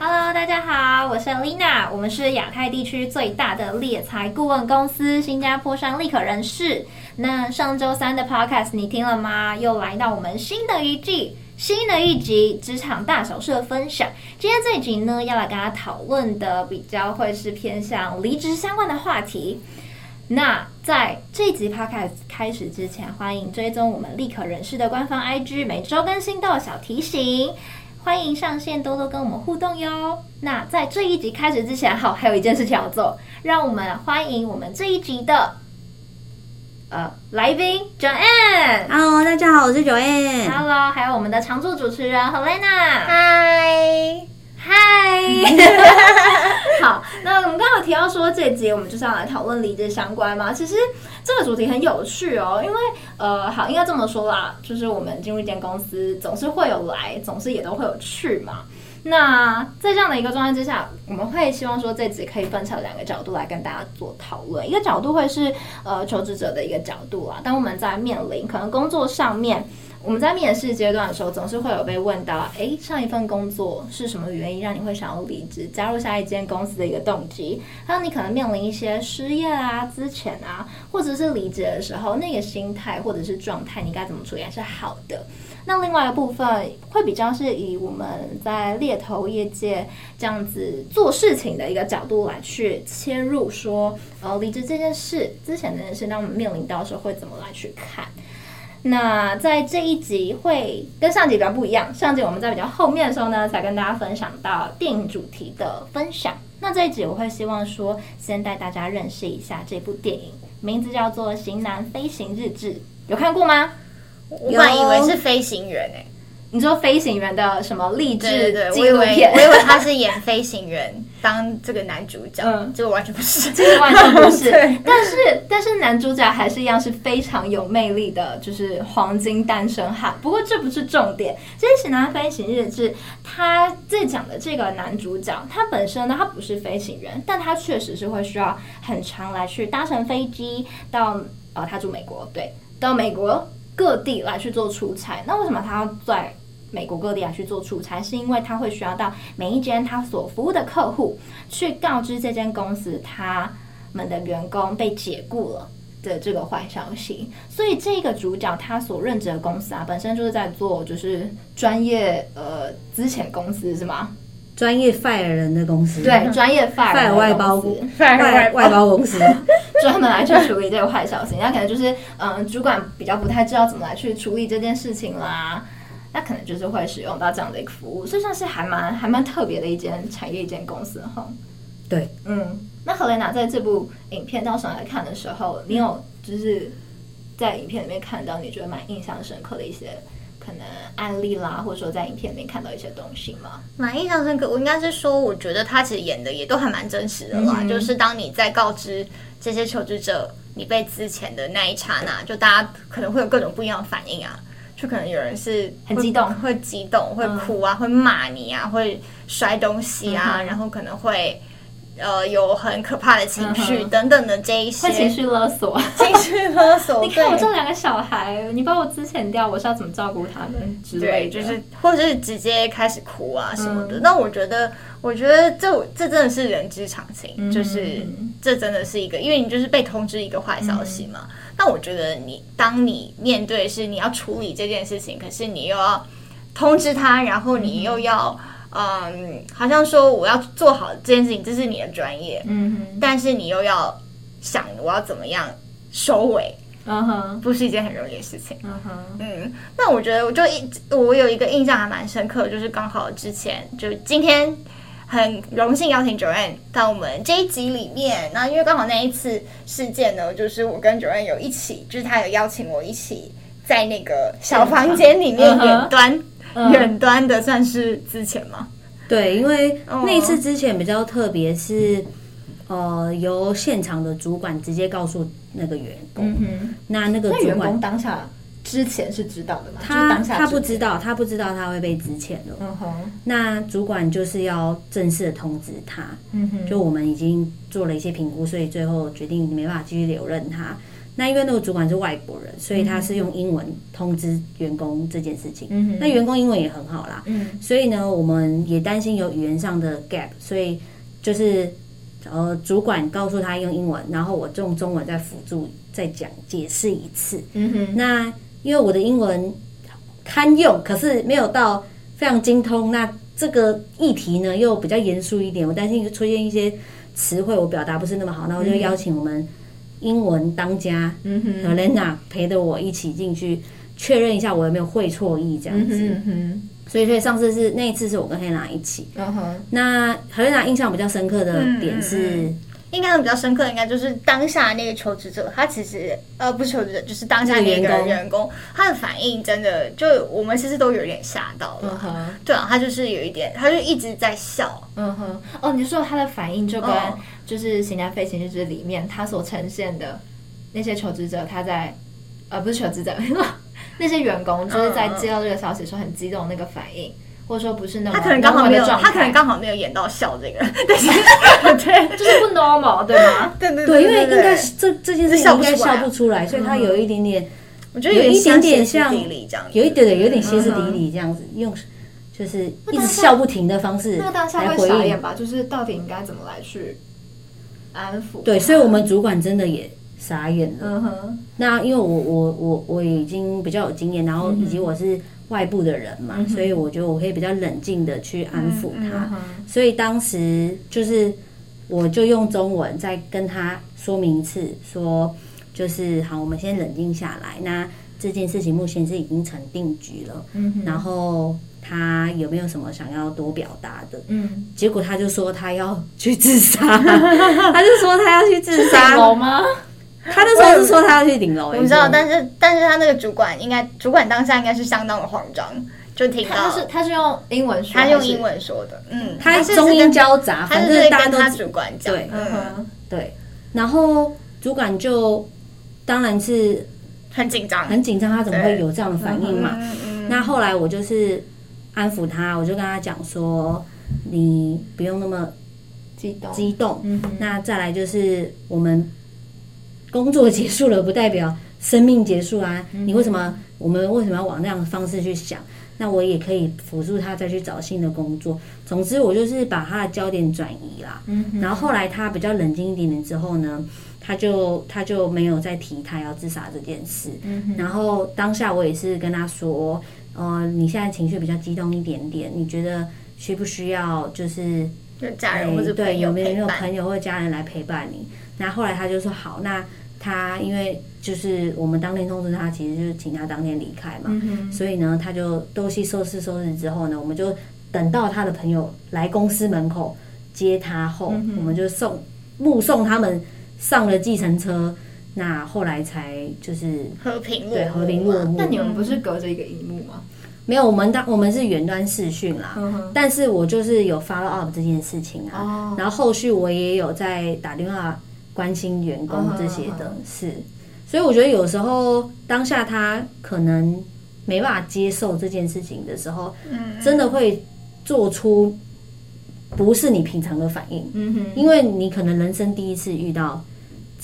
Hello，大家好，我是 Lina，我们是亚太地区最大的猎才顾问公司——新加坡商立可人事。那上周三的 Podcast 你听了吗？又来到我们新的一季。新的一集职场大小事分享，今天这一集呢，要来跟大家讨论的比较会是偏向离职相关的话题。那在这一集 podcast 开始之前，欢迎追踪我们立可人事的官方 IG，每周更新都有小提醒，欢迎上线多多跟我们互动哟。那在这一集开始之前，好，还有一件事情要做，让我们欢迎我们这一集的。呃，来宾 Joanne，Hello，大家好，我是 Joanne。Hello，还有我们的常驻主持人 Helena，嗨嗨。好，那我们刚刚有提到说，这集我们就是要来讨论离职相关嘛。其实这个主题很有趣哦，因为呃，好，应该这么说啦，就是我们进入一间公司，总是会有来，总是也都会有去嘛。那在这样的一个状态之下，我们会希望说这集可以分成两个角度来跟大家做讨论。一个角度会是呃求职者的一个角度啊，当我们在面临可能工作上面，我们在面试阶段的时候，总是会有被问到，诶，上一份工作是什么原因让你会想要离职，加入下一间公司的一个动机？还有你可能面临一些失业啊、资遣啊，或者是离职的时候，那个心态或者是状态，你该怎么处理是好的？那另外一部分会比较是以我们在猎头业界这样子做事情的一个角度来去切入，说呃离职这件事之前这件事，那我们面临到时候会怎么来去看？那在这一集会跟上集比较不一样，上集我们在比较后面的时候呢，才跟大家分享到电影主题的分享。那这一集我会希望说，先带大家认识一下这部电影，名字叫做《型男飞行日志》，有看过吗？我本以为是飞行员诶、欸，你说飞行员的什么励志纪录片？以为他是演飞行员当这个男主角，嗯，这个完全不是，这个完全不是。但是但是男主角还是一样是非常有魅力的，就是黄金单身汉。不过这不是重点，这是《型男飞行日志》，他在讲的这个男主角，他本身呢他不是飞行员，但他确实是会需要很长来去搭乘飞机到呃，他住美国，对，到美国。各地来去做出差，那为什么他要在美国各地啊去做出差？是因为他会需要到每一间他所服务的客户去告知这间公司他们的员工被解雇了的这个坏消息。所以这个主角他所任职的公司啊，本身就是在做就是专业呃资遣公司是吗？专业 fire 人的公司，对，专业 fire, fire 外包外外包公司，专门来去处理这个坏消息。那可能就是，嗯，主管比较不太知道怎么来去处理这件事情啦。那可能就是会使用到这样的一个服务，所以算是还蛮还蛮特别的一间产业一间公司哈。对，嗯。那何雷娜在这部影片到时候来看的时候，你有就是在影片里面看到你觉得蛮印象深刻的一些？可能案例啦，或者说在影片里面看到一些东西吗？蛮印象深刻。我应该是说，我觉得他其实演的也都还蛮真实的啦。嗯、就是当你在告知这些求职者你被之前的那一刹那，就大家可能会有各种不一样的反应啊。就可能有人是很激动，会激动，会哭啊，嗯、会骂你啊，会摔东西啊，嗯、然后可能会。呃，有很可怕的情绪等等的这一些，会情绪勒索，情绪勒索。你看我这两个小孩，你把我资遣掉，我是要怎么照顾他们之类的？就是或者是直接开始哭啊什么的。那、嗯、我觉得，我觉得这这真的是人之常情，嗯、就是这真的是一个，因为你就是被通知一个坏消息嘛。那、嗯、我觉得你当你面对是你要处理这件事情，可是你又要通知他，然后你又要。嗯，好像说我要做好这件事情，这是你的专业，嗯哼，但是你又要想我要怎么样收尾，嗯哼，不是一件很容易的事情，嗯哼，嗯，那我觉得我就一我有一个印象还蛮深刻，就是刚好之前就今天很荣幸邀请 Joanne 到我们这一集里面，那因为刚好那一次事件呢，就是我跟 Joanne 有一起，就是他有邀请我一起在那个小房间里面远端。远端的算是之前吗？对，因为那次之前比较特别，是呃由现场的主管直接告诉那个员工。嗯，那那个主管员工当下之前是知道的吗？他他不知道，他不知道他会被支遣的。嗯哼，那主管就是要正式的通知他。嗯哼，就我们已经做了一些评估，所以最后决定没办法继续留任他。那因为那个主管是外国人，所以他是用英文通知员工这件事情。嗯哼，那员工英文也很好啦。嗯，所以呢，我们也担心有语言上的 gap，所以就是呃，主管告诉他用英文，然后我用中文再辅助再讲解释一次。嗯哼，那因为我的英文堪用，可是没有到非常精通。那这个议题呢又比较严肃一点，我担心出现一些词汇我表达不是那么好，那我就邀请我们。英文当家，Helena 陪着我一起进去确认一下我有没有会错意这样子。嗯哼，所以所以上次是那一次是我跟 Helena 一起。嗯哼，那 Helena 印象比较深刻的点是，印象比较深刻的应该就是当下那个求职者，他其实呃不是求职者，就是当下那个员工，他的反应真的就我们其实都有点吓到了。嗯哼，对啊，他就是有一点，他就一直在笑。嗯哼，哦，你说他的反应就跟。就是《型男飞行日志》里面他所呈现的那些求职者，他在呃不是求职者，那些员工就是在接到这个消息的时候很激动那个反应，或者说不是那么他可能刚好没有，他可能刚好没有演到笑这个，但 是对，就是不 normal 对吗？对对对，因为应该是这这件事情应该笑不出来，所以他有一点点，我觉得有一点点像，有一点点有点歇斯底里这样子，用就是一直笑不停的方式来回应，那当下会傻眼吧？就是到底应该怎么来去？安抚对，所以，我们主管真的也傻眼了。嗯哼，那因为我我我我已经比较有经验，然后以及我是外部的人嘛，所以我觉得我可以比较冷静的去安抚他。所以当时就是我就用中文再跟他说明一次，说就是好，我们先冷静下来。那这件事情目前是已经成定局了。嗯，然后。他有没有什么想要多表达的？嗯，结果他就说他要去自杀，他就说他要去自杀。顶楼吗？他那时候是说他要去顶楼。我不知道，但是但是他那个主管应该，主管当下应该是相当的慌张，就听到他是他是用英文说，他用英文说的，嗯，他中英交杂，反正大家都他主管讲，对，嗯，对，然后主管就当然是很紧张，很紧张，他怎么会有这样的反应嘛？那后来我就是。安抚他，我就跟他讲说：“你不用那么激动，激动。嗯、那再来就是我们工作结束了，不代表生命结束啊！嗯、你为什么？我们为什么要往那样的方式去想？那我也可以辅助他再去找新的工作。总之，我就是把他的焦点转移啦。然后后来他比较冷静一点点之后呢，他就他就没有再提他要自杀这件事。然后当下我也是跟他说。”呃，你现在情绪比较激动一点点，你觉得需不需要就是家人或者对有没有朋友或者家人来陪伴你？那后来他就说好，那他因为就是我们当天通知他，其实就是请他当天离开嘛，嗯、所以呢，他就东西收拾收拾之后呢，我们就等到他的朋友来公司门口接他后，嗯、我们就送目送他们上了计程车。那后来才就是和平对和平落幕。那你们不是隔着一个荧幕吗？没有，我们当我们是远端视讯啦。嗯、但是我就是有 follow up 这件事情啊。哦、然后后续我也有在打电话关心员工这些的事。哦、所以我觉得有时候当下他可能没办法接受这件事情的时候，嗯、真的会做出不是你平常的反应。嗯哼，因为你可能人生第一次遇到。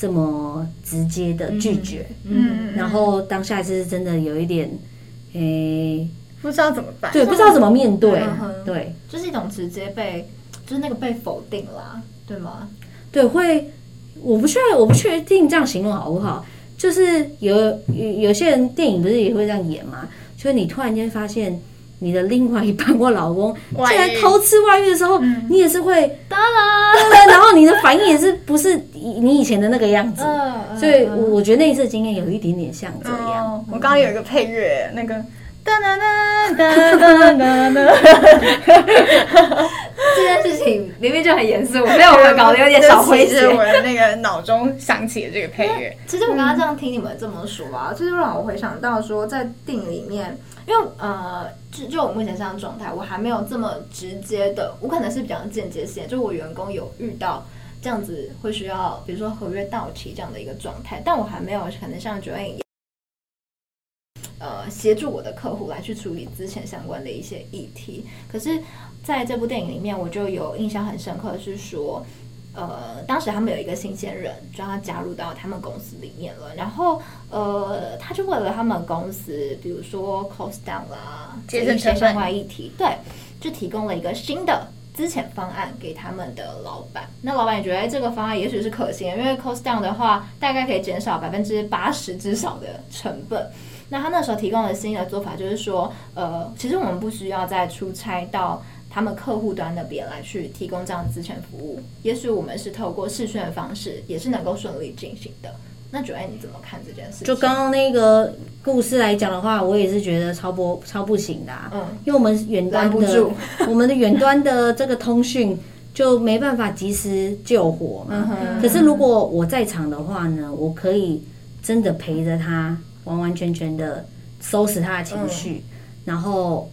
这么直接的拒绝，嗯，然后当下是真的有一点，诶，不知道怎么办，对，不知道怎么面对，对，就是一种直接被，就是那个被否定啦，对吗？对，会，我不确，我不确定这样形容好不好？就是有有有些人电影不是也会这样演吗？就是你突然间发现。你的另外一半或老公竟然偷吃外遇的时候，嗯、你也是会当然，然后你的反应也是不是你以前的那个样子，呃、所以我觉得那一次经验有一点点像这样。哦、我刚刚有一个配乐，那个哒哒哒哒哒哒哒，这件事情明明就很严肃，被我们搞得有点小诙谐。我的那个脑中想起了这个配乐。其实我刚刚这样听你们这么说啊，这就让我回想到说，在电影里面。因为呃，就就我目前这样状态，我还没有这么直接的，我可能是比较间接性，就我员工有遇到这样子会需要，比如说合约到期这样的一个状态，但我还没有可能像 Joanne 一样，呃，协助我的客户来去处理之前相关的一些议题。可是在这部电影里面，我就有印象很深刻的是说，呃，当时他们有一个新鲜人，就让他加入到他们公司里面了。然后，呃，他就为了他们公司，比如说 cost down 啦，这一些相关议题，对，就提供了一个新的资遣方案给他们的老板。那老板也觉得这个方案也许是可行，因为 cost down 的话，大概可以减少百分之八十至少的成本。那他那时候提供的新的做法就是说，呃，其实我们不需要再出差到。他们客户端那边来去提供这样的咨询服务，也许我们是透过视讯的方式，也是能够顺利进行的。那 Joanne 你怎么看这件事情？就刚刚那个故事来讲的话，我也是觉得超不超不行的啊。嗯，因为我们远端的，我们的远端的这个通讯就没办法及时救火嘛。可是如果我在场的话呢，我可以真的陪着他，完完全全的收拾他的情绪，嗯、然后。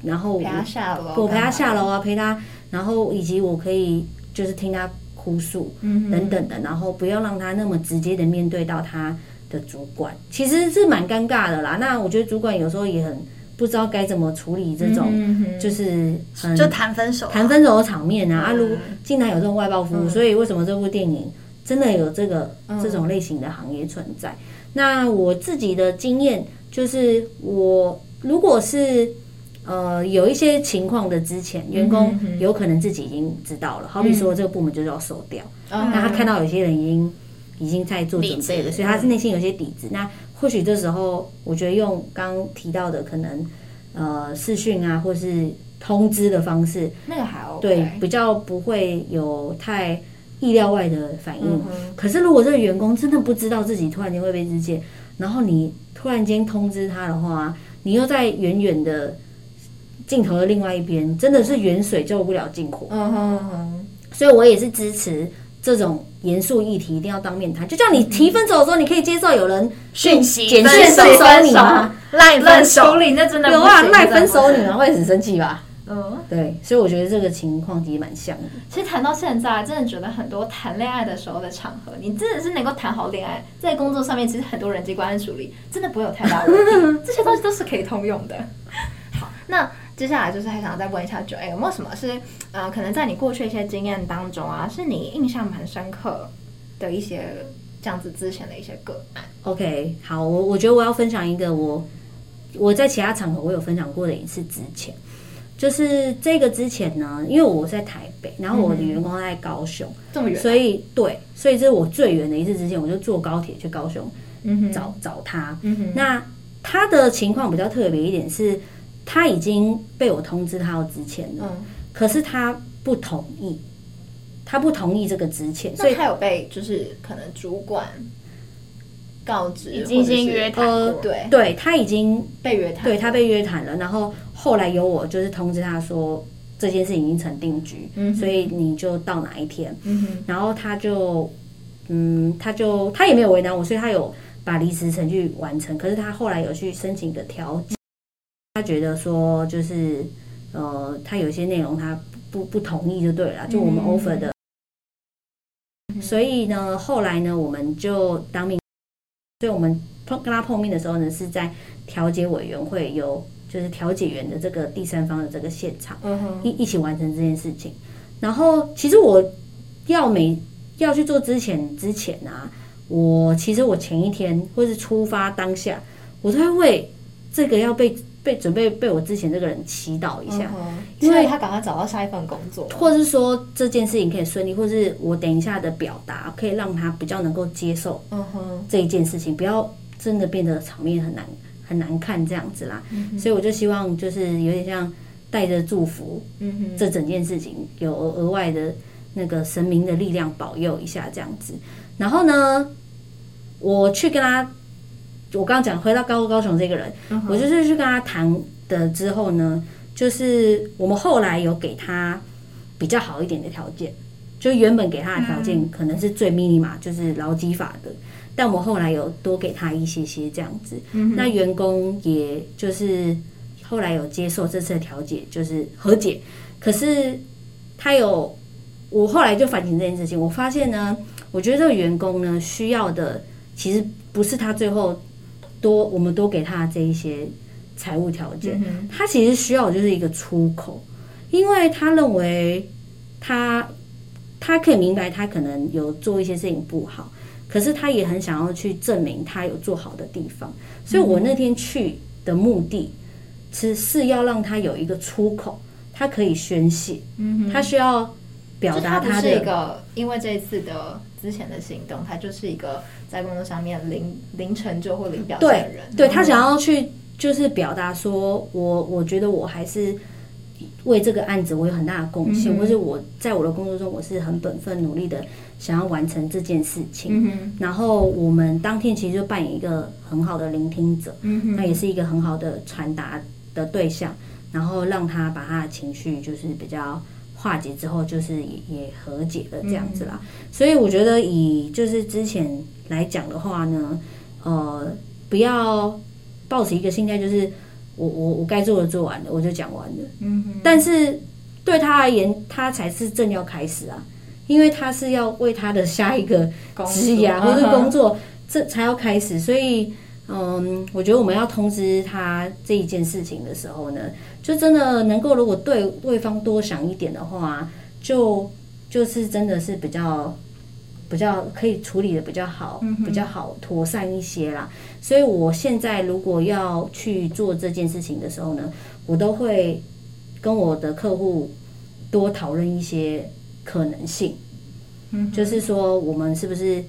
然后陪他下楼，我陪他下楼啊，陪他，然后以及我可以就是听他哭诉，嗯，等等的，然后不要让他那么直接的面对到他的主管，其实是蛮尴尬的啦。那我觉得主管有时候也很不知道该怎么处理这种，就是很就谈分手，谈分手的场面啊。阿如竟然有这种外包服务，所以为什么这部电影真的有这个这种类型的行业存在？那我自己的经验就是，我如果是。呃，有一些情况的之前，员工有可能自己已经知道了，嗯、好比说这个部门就是要收掉，嗯、那他看到有些人已经已经在做准备了，所以他是内心有些底子。那或许这时候，我觉得用刚提到的可能呃视讯啊，或是通知的方式，那个还 OK，对，比较不会有太意料外的反应。嗯、可是如果这个员工真的不知道自己突然间会被肢解，然后你突然间通知他的话，你又在远远的。镜头的另外一边，真的是远水救不了近火。嗯哼哼，所以我也是支持这种严肃议题一定要当面谈。就叫你提分手的时候，你可以接受有人讯息简讯分手你吗？赖分手你那真的有啊，赖分手你吗？会很生气吧？嗯，对，所以我觉得这个情况其实蛮像的。其实谈到现在，真的觉得很多谈恋爱的时候的场合，你真的是能够谈好恋爱，在工作上面，其实很多人际关系处理真的不会有太大问题，这些东西都是可以通用的。好，那。接下来就是还想要再问一下 Joanne，有没有什么是呃，可能在你过去一些经验当中啊，是你印象蛮深刻的一些这样子之前的一些个案？OK，好，我我觉得我要分享一个我我在其他场合我有分享过的一次之前，就是这个之前呢，因为我在台北，然后我的员工在高雄，这么远，所以对，所以这是我最远的一次之前，我就坐高铁去高雄，嗯，找找他，那他的情况比较特别一点是。他已经被我通知他要资遣了，嗯，可是他不同意，他不同意这个资遣，所以他有被就是可能主管告知已经先约谈过，对，对他已经被约谈，对他被约谈了，然后后来有我就是通知他说这件事已经成定局，嗯，所以你就到哪一天，嗯哼，然后他就嗯，他就他也没有为难我，所以他有把离职程序完成，可是他后来有去申请一个调解。他觉得说，就是呃，他有些内容他不不同意就对了，就我们 offer 的。所以呢，后来呢，我们就当面，所以我们碰跟他碰面的时候呢，是在调解委员会有就是调解员的这个第三方的这个现场，一一起完成这件事情。然后，其实我要每要去做之前之前啊，我其实我前一天或是出发当下，我都会为这个要被。被准备被我之前这个人祈祷一下，因为他赶快找到下一份工作，或者是说这件事情可以顺利，或是我等一下的表达可以让他比较能够接受，嗯哼，这一件事情不要真的变得场面很难很难看这样子啦。所以我就希望就是有点像带着祝福，嗯哼，这整件事情有额外的那个神明的力量保佑一下这样子。然后呢，我去跟他。我刚刚讲回到高高雄这个人，我就是去跟他谈的之后呢，就是我们后来有给他比较好一点的条件，就原本给他的条件可能是最 minimal，就是劳基法的，但我们后来有多给他一些些这样子。那员工也就是后来有接受这次的调解，就是和解。可是他有，我后来就反省这件事情，我发现呢，我觉得这个员工呢需要的其实不是他最后。多，我们多给他这一些财务条件，他其实需要的就是一个出口，因为他认为他他可以明白他可能有做一些事情不好，可是他也很想要去证明他有做好的地方。所以我那天去的目的，是是要让他有一个出口，他可以宣泄。嗯，他需要表达他的一个，因为这一次的之前的行动，他就是一个在工作上面零零成就或零表现的人。对，对他想要去就是表达说，我我觉得我还是。为这个案子，我有很大的贡献，或是我在我的工作中，我是很本分努力的，想要完成这件事情。然后我们当天其实就扮演一个很好的聆听者，那也是一个很好的传达的对象，然后让他把他的情绪就是比较化解之后，就是也也和解了这样子啦。所以我觉得以就是之前来讲的话呢，呃，不要抱持一个心态就是。我我我该做的做完了，我就讲完了。嗯哼。但是对他而言，他才是正要开始啊，因为他是要为他的下一个职业或者工 作，这才要开始。所以，嗯，我觉得我们要通知他这一件事情的时候呢，就真的能够如果对对方多想一点的话，就就是真的是比较。比较可以处理的比较好，比较好妥善一些啦。所以我现在如果要去做这件事情的时候呢，我都会跟我的客户多讨论一些可能性。嗯，就是说我们是不是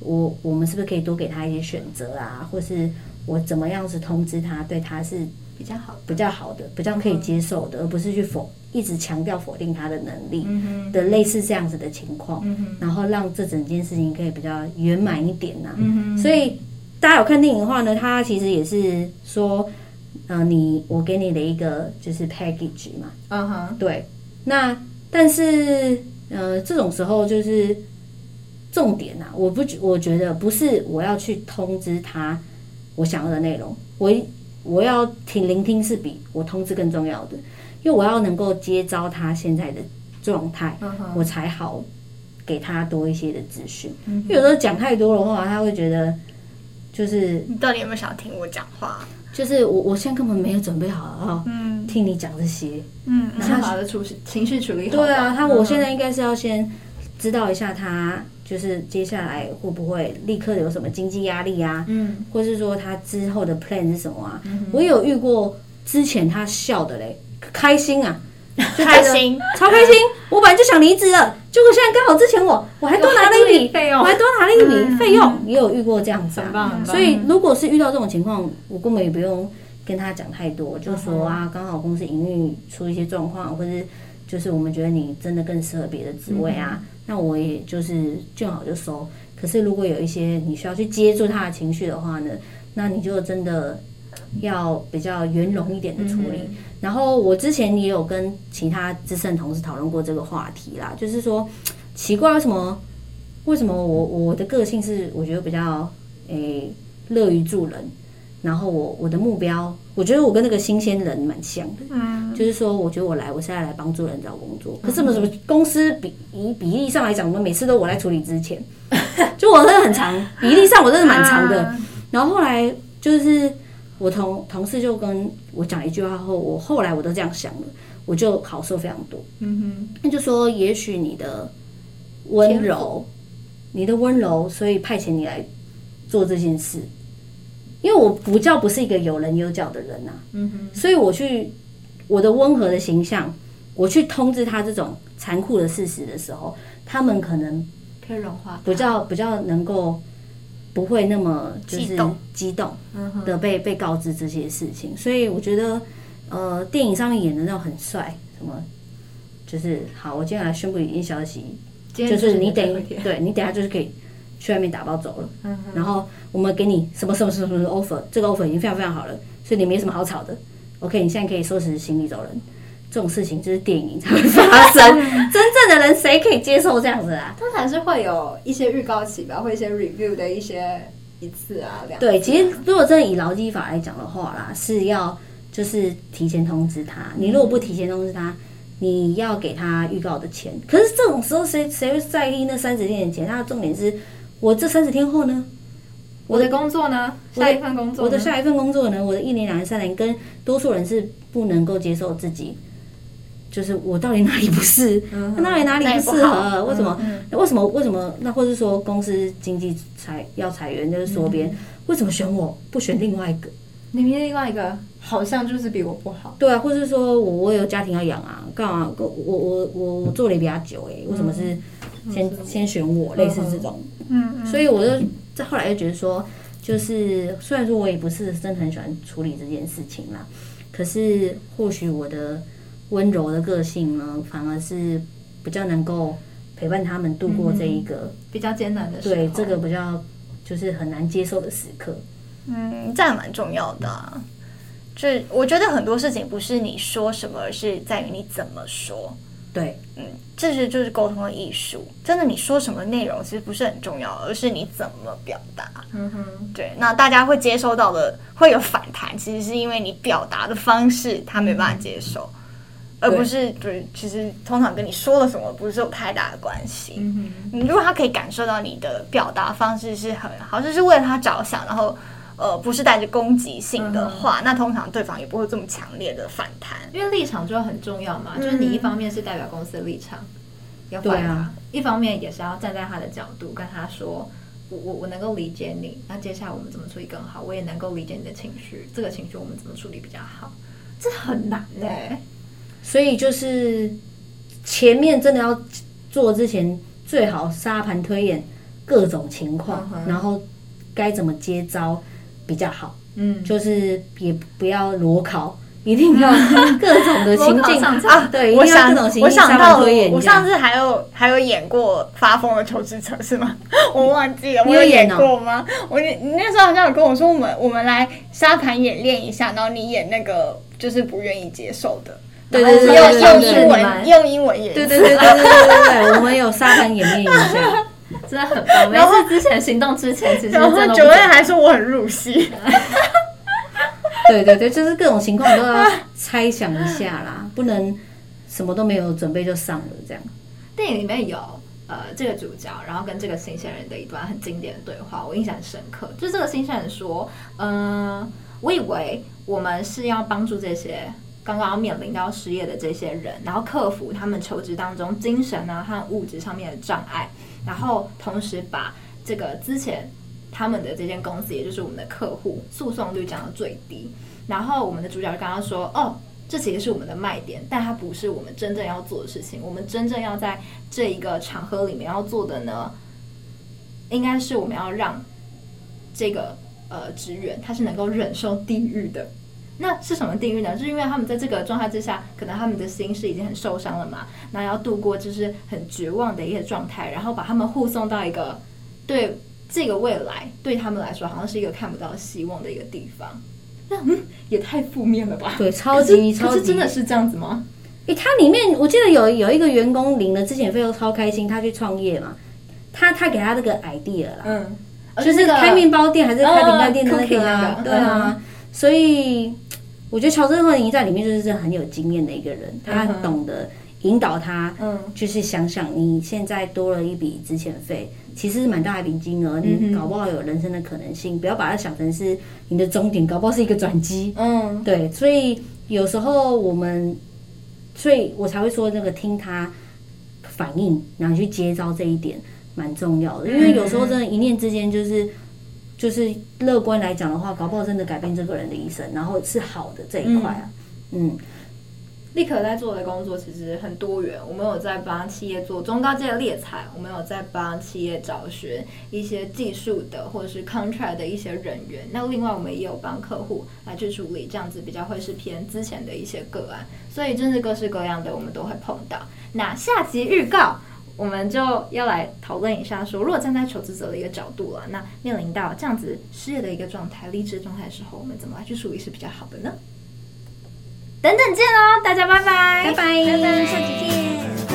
我我们是不是可以多给他一些选择啊，或是我怎么样子通知他，对他是比较好、比较好的、比较可以接受的，而不是去否。一直强调否定他的能力的类似这样子的情况，然后让这整件事情可以比较圆满一点呐。所以大家有看电影的话呢，他其实也是说，呃，你我给你的一个就是 package 嘛，嗯哼，对。那但是呃，这种时候就是重点呐，我不觉我觉得不是我要去通知他我想要的内容，我我要听聆听是比我通知更重要的。因为我要能够接招他现在的状态，我才好给他多一些的资讯。因为有时候讲太多的话，他会觉得就是你到底有没有想听我讲话？就是我我现在根本没有准备好啊，嗯，听你讲这些，嗯，先把他的处情绪处理好。对啊，他我现在应该是要先知道一下他就是接下来会不会立刻有什么经济压力啊，嗯，或是说他之后的 plan 是什么啊？我有遇过之前他笑的嘞。开心啊，开心，超开心！我本来就想离职了，结果现在刚好之前我我还多拿了一笔费用，我还多拿了一笔费用，也有遇过这样子啊。所以如果是遇到这种情况，我根本也不用跟他讲太多，就说啊，刚好公司营运出一些状况，或是就是我们觉得你真的更适合别的职位啊，那我也就是见好就收。可是如果有一些你需要去接住他的情绪的话呢，那你就真的。要比较圆融一点的处理，嗯、然后我之前也有跟其他资深同事讨论过这个话题啦，就是说奇怪为什么为什么我我的个性是我觉得比较诶乐于助人，然后我我的目标，我觉得我跟那个新鲜人蛮像的，嗯，就是说我觉得我来我现在来帮助人找工作，可是什么什么公司比以比例上来讲，我们每次都我来处理之前，就我真的很长，比例上我真的蛮长的，然后后来就是。我同同事就跟我讲一句话后，我后来我都这样想了，我就好受非常多。嗯哼，那就说也许你的温柔，你的温柔，所以派遣你来做这件事。因为我不叫不是一个有棱有角的人呐，嗯哼，所以我去我的温和的形象，我去通知他这种残酷的事实的时候，他们可能可以融化，比较比较能够。不会那么就是激动。的被被告知这些事情，所以我觉得，呃，电影上面演的那种很帅，什么就是好，我接下来宣布一件消息，就是你等对你等下就是可以去外面打包走了，然后我们给你什么什么什么什么 offer，这个 offer 已经非常非常好了，所以你没什么好吵的，OK，你现在可以收拾行李走人。这种事情就是电影才会发生，真正的人谁可以接受这样子啊？通常是会有一些预告期吧，会一些 review 的一些一次啊，两次啊。对，其实如果真的以劳基法来讲的话啦，是要就是提前通知他。你如果不提前通知他，你要给他预告的钱。可是这种时候谁谁会在意那三十天的钱？他的重点是我这三十天后呢？我的工作呢？下一份工作？我的下一份工作呢？我的一年、两年、三年，跟多数人是不能够接受自己。就是我到底哪里不是，嗯、哪里哪里不适合？为什么？嗯、为什么？为什么？那或者说公司经济裁要裁员，就是缩编，嗯、为什么选我不选另外一个？明明另外一个好像就是比我不好。对啊，或者说我我有家庭要养啊，干嘛？我我我我做了也比较久哎、欸，为什么是先、嗯、先选我？类似这种，嗯，嗯所以我就在后来就觉得说，就是虽然说我也不是真的很喜欢处理这件事情啦，可是或许我的温柔的个性呢，反而是比较能够陪伴他们度过这一个、嗯、比较艰难的时候，对这个比较就是很难接受的时刻。嗯，这样蛮重要的啊。就我觉得很多事情不是你说什么，而是在于你怎么说。对，嗯，这是就是沟通的艺术。真的，你说什么内容其实不是很重要，而是你怎么表达。嗯哼，对。那大家会接收到的会有反弹，其实是因为你表达的方式他没办法接受，嗯、而不是对。其实通常跟你说了什么不是有太大的关系。嗯哼，你如果他可以感受到你的表达方式是很好，就是为了他着想，然后。呃，不是带着攻击性的话，嗯、那通常对方也不会这么强烈的反弹，因为立场就很重要嘛。嗯、就是你一方面是代表公司的立场，要回答，啊、一方面也是要站在他的角度跟他说，我我我能够理解你，那接下来我们怎么处理更好？我也能够理解你的情绪，这个情绪我们怎么处理比较好？这很难嘞、欸。所以就是前面真的要做之前，最好沙盘推演各种情况，嗯、然后该怎么接招。比较好，嗯，就是也不要裸考，一定要 各种的情境啊。对，我想，我想到了，我上次还有还有演过发疯的求职者是吗？我忘记了，我有演过吗？我你那时候好像有跟我说，我们我们来沙盘演练一下，然后你演那个就是不愿意接受的，对对对，用用英文用英文演，对对对对对对，我们有沙盘演练一下。真的很棒。每次之前行动之前，其实真的九月还说我很入戏。对 对对，就是各种情况都要猜想一下啦，不能什么都没有准备就上了这样。电影里面有呃这个主角，然后跟这个新鲜人的一段很经典的对话，我印象很深刻。就是这个新鲜人说：“嗯、呃，我以为我们是要帮助这些刚刚要面临到失业的这些人，然后克服他们求职当中精神啊和物质上面的障碍。”然后同时把这个之前他们的这间公司，也就是我们的客户，诉讼率降到最低。然后我们的主角就跟他说：“哦，这其实是我们的卖点，但它不是我们真正要做的事情。我们真正要在这一个场合里面要做的呢，应该是我们要让这个呃职员他是能够忍受地狱的。”那是什么定律呢？就是因为他们在这个状态之下，可能他们的心是已经很受伤了嘛，那要度过就是很绝望的一个状态，然后把他们护送到一个对这个未来对他们来说好像是一个看不到希望的一个地方。那嗯，也太负面了吧？对，超级超级，可是真的是这样子吗？诶，它里面我记得有有一个员工领了之前费用超开心，他去创业嘛，他他给他这个 idea 啦，嗯，就是开面包店还是开饼干店的那个啊，对啊。所以我觉得乔治·赫林在里面就是很有经验的一个人，他懂得引导他，嗯，就是想想你现在多了一笔之前费，其实是蛮大一笔金额，你搞不好有人生的可能性，不要把它想成是你的终点，搞不好是一个转机，嗯，对，所以有时候我们，所以我才会说那个听他反应，然后去接招这一点蛮重要的，因为有时候真的，一念之间就是。就是乐观来讲的话，搞不好真的改变这个人的一生，然后是好的这一块啊。嗯，嗯立可在做的工作其实很多元。我们有在帮企业做中高阶的猎才，我们有在帮企业找寻一些技术的或者是 contract 的一些人员。那另外我们也有帮客户来去处理这样子比较会是偏之前的一些个案。所以真是各式各样的，我们都会碰到。那下集预告。我们就要来讨论一下说，说如果站在求职者的一个角度了，那面临到这样子失业的一个状态、离职状态的时候，我们怎么来去处理是比较好的呢？等等见哦，大家拜拜，拜拜，拜拜，下期见。